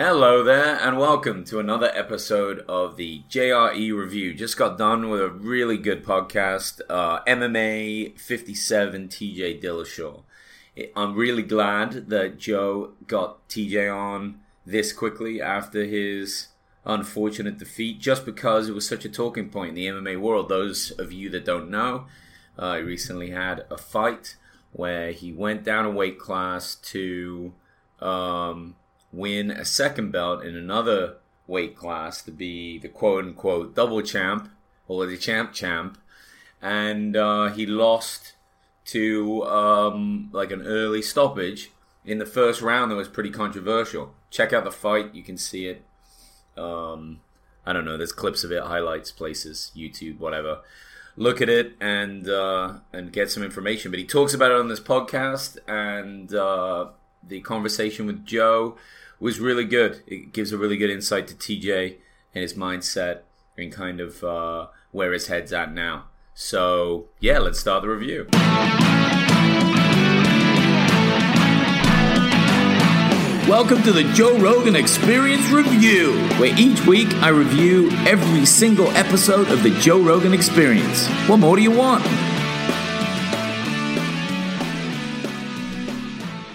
Hello there, and welcome to another episode of the JRE Review. Just got done with a really good podcast, uh, MMA 57 TJ Dillashaw. I'm really glad that Joe got TJ on this quickly after his unfortunate defeat, just because it was such a talking point in the MMA world. Those of you that don't know, uh, he recently had a fight where he went down a weight class to. Um, win a second belt in another weight class to be the quote unquote double champ or the champ champ. And uh, he lost to um, like an early stoppage in the first round that was pretty controversial. Check out the fight, you can see it. Um, I don't know, there's clips of it, highlights, places, YouTube, whatever. Look at it and uh, and get some information. But he talks about it on this podcast, and uh, the conversation with Joe was really good. It gives a really good insight to TJ and his mindset and kind of uh, where his head's at now. So, yeah, let's start the review. Welcome to the Joe Rogan Experience Review, where each week I review every single episode of the Joe Rogan Experience. What more do you want?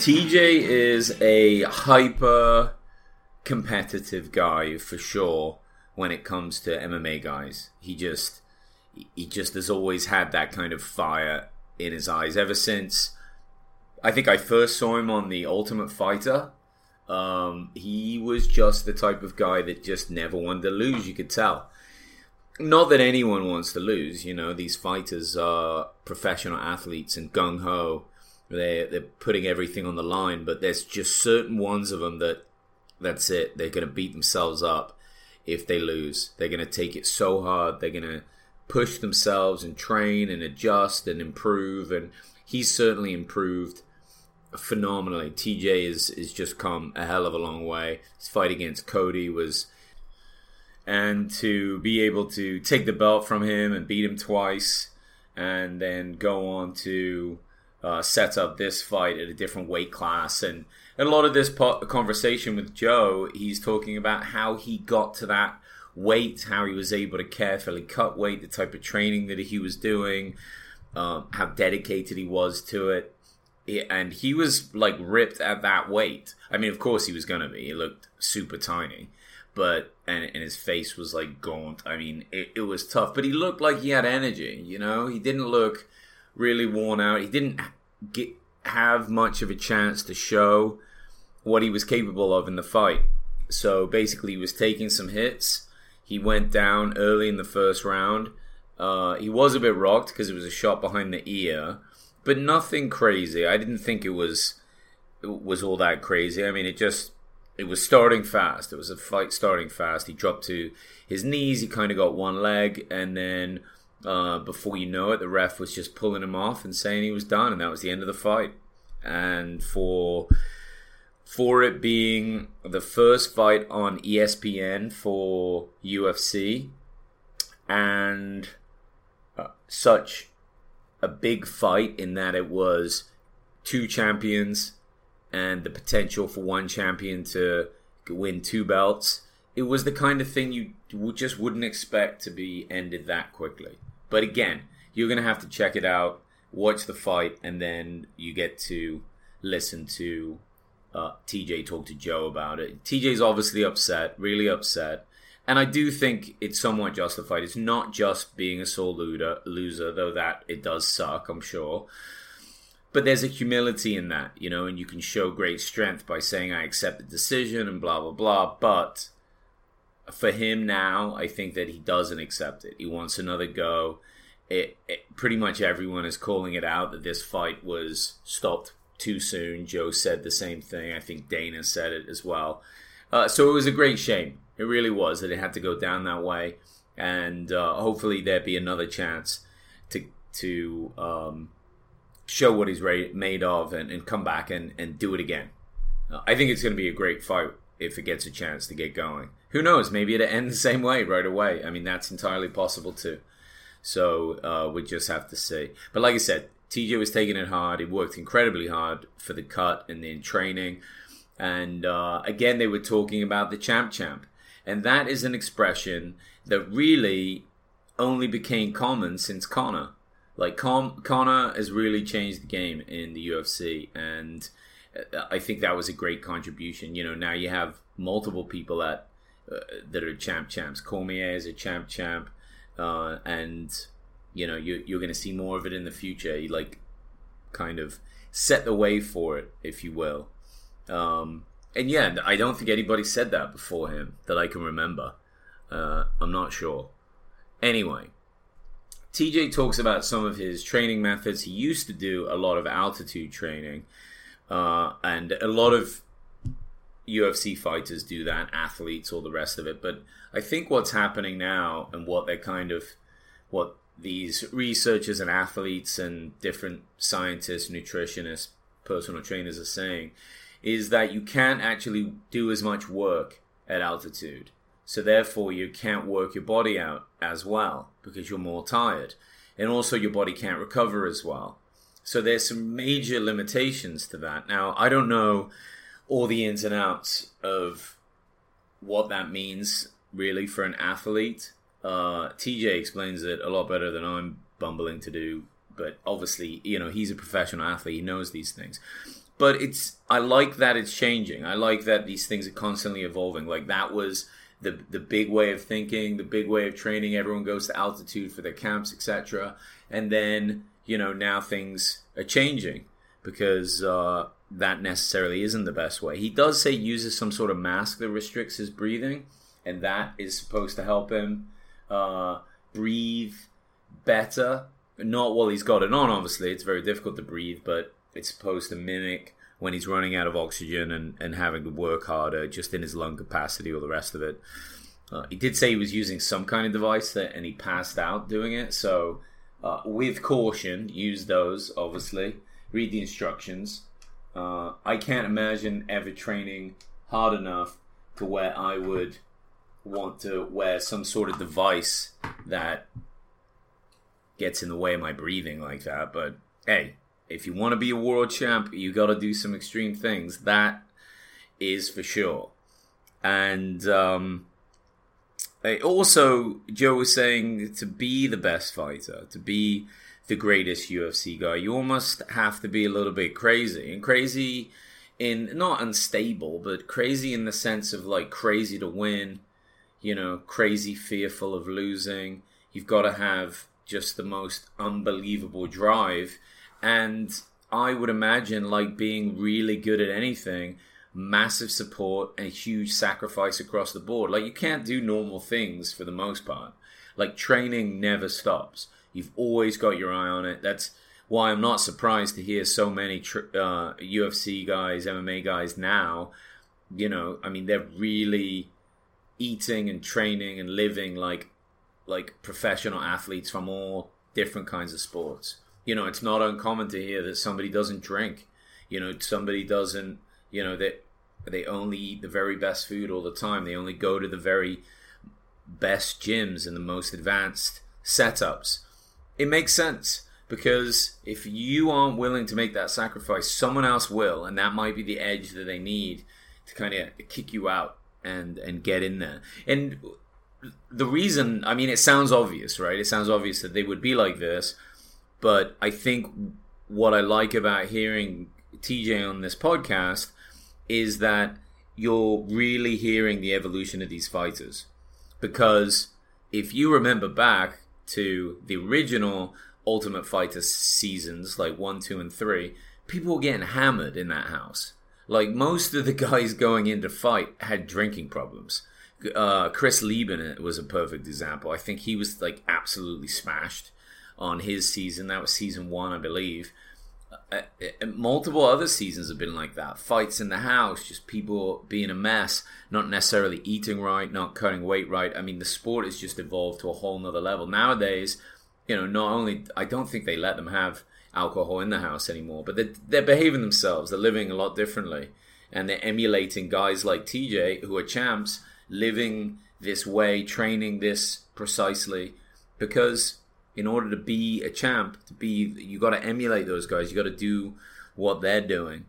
TJ is a hyper competitive guy for sure when it comes to MMA guys. He just he just has always had that kind of fire in his eyes ever since I think I first saw him on the Ultimate Fighter. Um, he was just the type of guy that just never wanted to lose. You could tell. Not that anyone wants to lose. You know, these fighters are professional athletes and gung ho they they're putting everything on the line, but there's just certain ones of them that that's it. They're going to beat themselves up if they lose. They're going to take it so hard. They're going to push themselves and train and adjust and improve. And he's certainly improved phenomenally. TJ is is just come a hell of a long way. His fight against Cody was, and to be able to take the belt from him and beat him twice, and then go on to uh, sets up this fight at a different weight class. And, and a lot of this po- conversation with Joe, he's talking about how he got to that weight, how he was able to carefully cut weight, the type of training that he was doing, um, how dedicated he was to it. And he was like ripped at that weight. I mean, of course he was gonna be. He looked super tiny, but and, and his face was like gaunt. I mean, it, it was tough, but he looked like he had energy. You know, he didn't look really worn out. He didn't get have much of a chance to show what he was capable of in the fight. So basically, he was taking some hits. He went down early in the first round. Uh, he was a bit rocked because it was a shot behind the ear, but nothing crazy. I didn't think it was it was all that crazy. I mean, it just it was starting fast. It was a fight starting fast. He dropped to his knees. He kind of got one leg, and then uh, before you know it, the ref was just pulling him off and saying he was done, and that was the end of the fight. And for for it being the first fight on ESPN for UFC, and uh, such a big fight in that it was two champions and the potential for one champion to win two belts. It was the kind of thing you just wouldn't expect to be ended that quickly. But again, you're going to have to check it out, watch the fight, and then you get to listen to uh, TJ talk to Joe about it. TJ's obviously upset, really upset. And I do think it's somewhat justified. It's not just being a sore loser, loser, though that it does suck, I'm sure. But there's a humility in that, you know, and you can show great strength by saying, I accept the decision and blah, blah, blah. But for him now, I think that he doesn't accept it. He wants another go. It, it, pretty much everyone is calling it out that this fight was stopped too soon. Joe said the same thing. I think Dana said it as well. Uh, so it was a great shame. It really was that it had to go down that way, and uh, hopefully there be another chance to to um, show what he's made of and, and, come back and, and do it again. Uh, I think it's going to be a great fight if it gets a chance to get going who knows? Maybe it'll end the same way right away. I mean, that's entirely possible too. So uh, we just have to see. But like I said, TJ was taking it hard. He worked incredibly hard for the cut and then training. And uh, again, they were talking about the champ champ. And that is an expression that really only became common since Conor. Like Con- Conor has really changed the game in the UFC, and I think that was a great contribution. You know, now you have multiple people that uh, that are champ champs. Cormier is a champ champ, uh, and you know you, you're going to see more of it in the future. He like kind of set the way for it, if you will. Um, and yeah, I don't think anybody said that before him that I can remember. Uh, I'm not sure. Anyway, TJ talks about some of his training methods. He used to do a lot of altitude training, uh, and a lot of UFC fighters do that, athletes, all the rest of it. But I think what's happening now, and what they're kind of, what these researchers and athletes and different scientists, nutritionists, personal trainers are saying, is that you can't actually do as much work at altitude. So therefore, you can't work your body out as well because you're more tired, and also your body can't recover as well. So there's some major limitations to that. Now, I don't know all the ins and outs of what that means really for an athlete. Uh, TJ explains it a lot better than I'm bumbling to do, but obviously, you know, he's a professional athlete. He knows these things. But it's I like that it's changing. I like that these things are constantly evolving. Like that was the the big way of thinking, the big way of training. Everyone goes to altitude for their camps, etc. And then you know now things are changing because uh, that necessarily isn't the best way. He does say uses some sort of mask that restricts his breathing, and that is supposed to help him uh, breathe better. Not while he's got it on, obviously. It's very difficult to breathe, but it's supposed to mimic when he's running out of oxygen and, and having to work harder just in his lung capacity or the rest of it. Uh, he did say he was using some kind of device that, and he passed out doing it. So, uh, with caution, use those, obviously. Read the instructions. Uh, I can't imagine ever training hard enough to where I would want to wear some sort of device that gets in the way of my breathing like that. But hey, if you want to be a world champ, you got to do some extreme things. That is for sure. And um, also, Joe was saying to be the best fighter, to be the greatest UFC guy, you almost have to be a little bit crazy. And crazy in not unstable, but crazy in the sense of like crazy to win, you know, crazy fearful of losing. You've got to have just the most unbelievable drive and I would imagine like being really good at anything, massive support and huge sacrifice across the board. Like you can't do normal things for the most part. Like training never stops. You've always got your eye on it. That's why I'm not surprised to hear so many uh, UFC guys, MMA guys now. You know, I mean, they're really eating and training and living like like professional athletes from all different kinds of sports you know, it's not uncommon to hear that somebody doesn't drink. You know, somebody doesn't, you know, that they, they only eat the very best food all the time. They only go to the very best gyms and the most advanced setups. It makes sense because if you aren't willing to make that sacrifice, someone else will, and that might be the edge that they need to kind of kick you out and and get in there. And the reason, I mean, it sounds obvious, right? It sounds obvious that they would be like this but I think what I like about hearing TJ on this podcast is that you're really hearing the evolution of these fighters. Because if you remember back to the original Ultimate Fighter seasons, like 1, 2, and 3, people were getting hammered in that house. Like most of the guys going in to fight had drinking problems. Uh, Chris Leben was a perfect example. I think he was like absolutely smashed on his season. That was season one, I believe. Uh, uh, multiple other seasons have been like that. Fights in the house, just people being a mess, not necessarily eating right, not cutting weight right. I mean, the sport has just evolved to a whole nother level. Nowadays, you know, not only, I don't think they let them have alcohol in the house anymore, but they're, they're behaving themselves. They're living a lot differently. And they're emulating guys like TJ, who are champs, living this way, training this precisely, because in order to be a champ, to be you got to emulate those guys. You got to do what they're doing.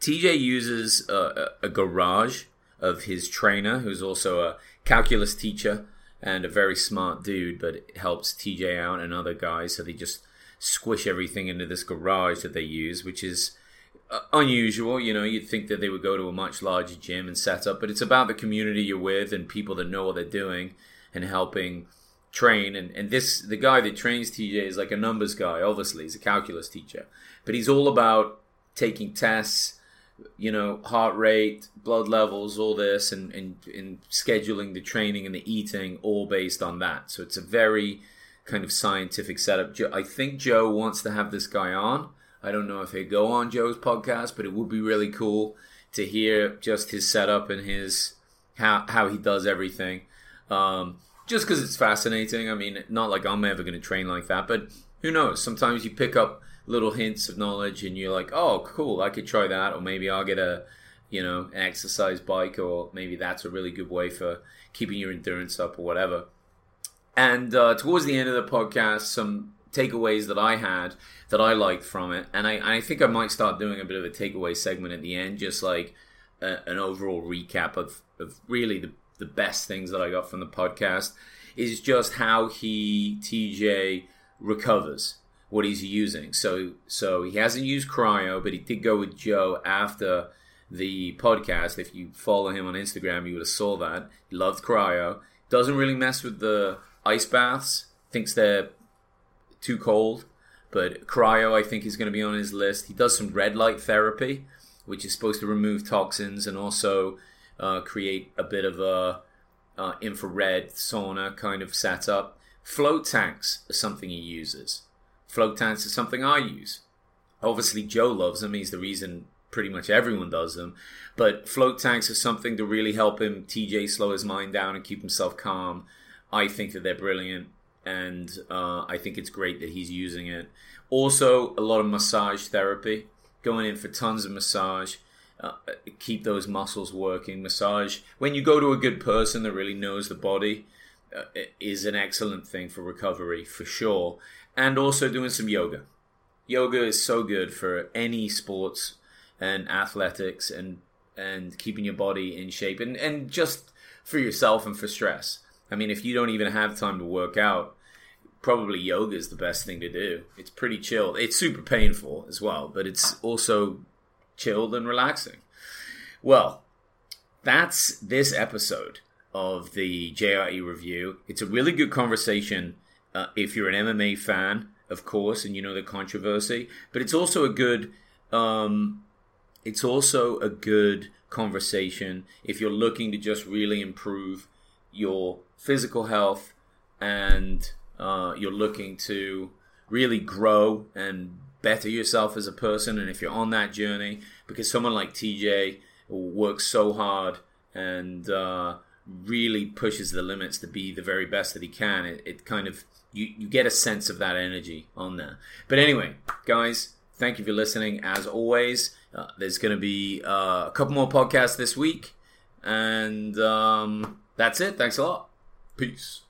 TJ uses a, a, garage of his trainer, who's also a calculus teacher and a very smart dude, but it helps TJ out and other guys. So they just squish everything into this garage that they use, which is uh, unusual. You know, you'd think that they would go to a much larger gym and set up, but it's about the community you're with and people that know what they're doing and helping train. And, and this, the guy that trains TJ is like a numbers guy, obviously, he's a calculus teacher, but he's all about taking tests, you know, heart rate, blood levels, all this, and, and, and scheduling the training and the eating, all based on that. So it's a very kind of scientific setup. I think Joe wants to have this guy on. I don't know if he'd go on Joe's podcast, but it would be really cool to hear just his setup and his how how he does everything. Um, just because it's fascinating. I mean, not like I'm ever going to train like that, but who knows? Sometimes you pick up little hints of knowledge and you're like, oh, cool, I could try that, or maybe I'll get a, you know, an exercise bike, or maybe that's a really good way for keeping your endurance up or whatever. And uh, towards the end of the podcast, some takeaways that I had that I liked from it, and I, I think I might start doing a bit of a takeaway segment at the end, just like a, an overall recap of, of really the the best things that I got from the podcast is just how he TJ recovers what he's using. So so he hasn't used cryo, but he did go with Joe after the podcast. If you follow him on Instagram, you would have saw that. He loved cryo. Doesn't really mess with the ice baths. Thinks they're too cold. But cryo, I think, is going to be on his list. He does some red light therapy, which is supposed to remove toxins and also uh, create a bit of a uh, infrared sauna kind of setup. Float tanks is something he uses. Float tanks is something I use. Obviously, Joe loves them. He's the reason pretty much everyone does them. But float tanks are something to really help him, TJ, slow his mind down and keep himself calm. I think that they're brilliant, and uh, I think it's great that he's using it. Also, a lot of massage therapy, going in for tons of massage uh, keep those muscles working. Massage when you go to a good person that really knows the body uh, is an excellent thing for recovery for sure. And also doing some yoga. Yoga is so good for any sports and athletics and and keeping your body in shape and, and just for yourself and for stress. I mean, if you don't even have time to work out, probably yoga is the best thing to do. It's pretty chill. It's super painful as well, but it's also chilled and relaxing. Well, that's this episode of the JRE review. It's a really good conversation uh, if you're an MMA fan, of course, and you know the controversy. But it's also a good, um, it's also a good conversation if you're looking to just really improve your physical health and uh, you're looking to really grow and better yourself as a person. And if you're on that journey, because someone like TJ works so hard and uh, really pushes the limits to be the very best that he can, it, it kind of you, you get a sense of that energy on there. But anyway, guys, thank you for listening. As always, uh, there's going to be uh, a couple more podcasts this week. And um, that's it. Thanks a lot. Peace.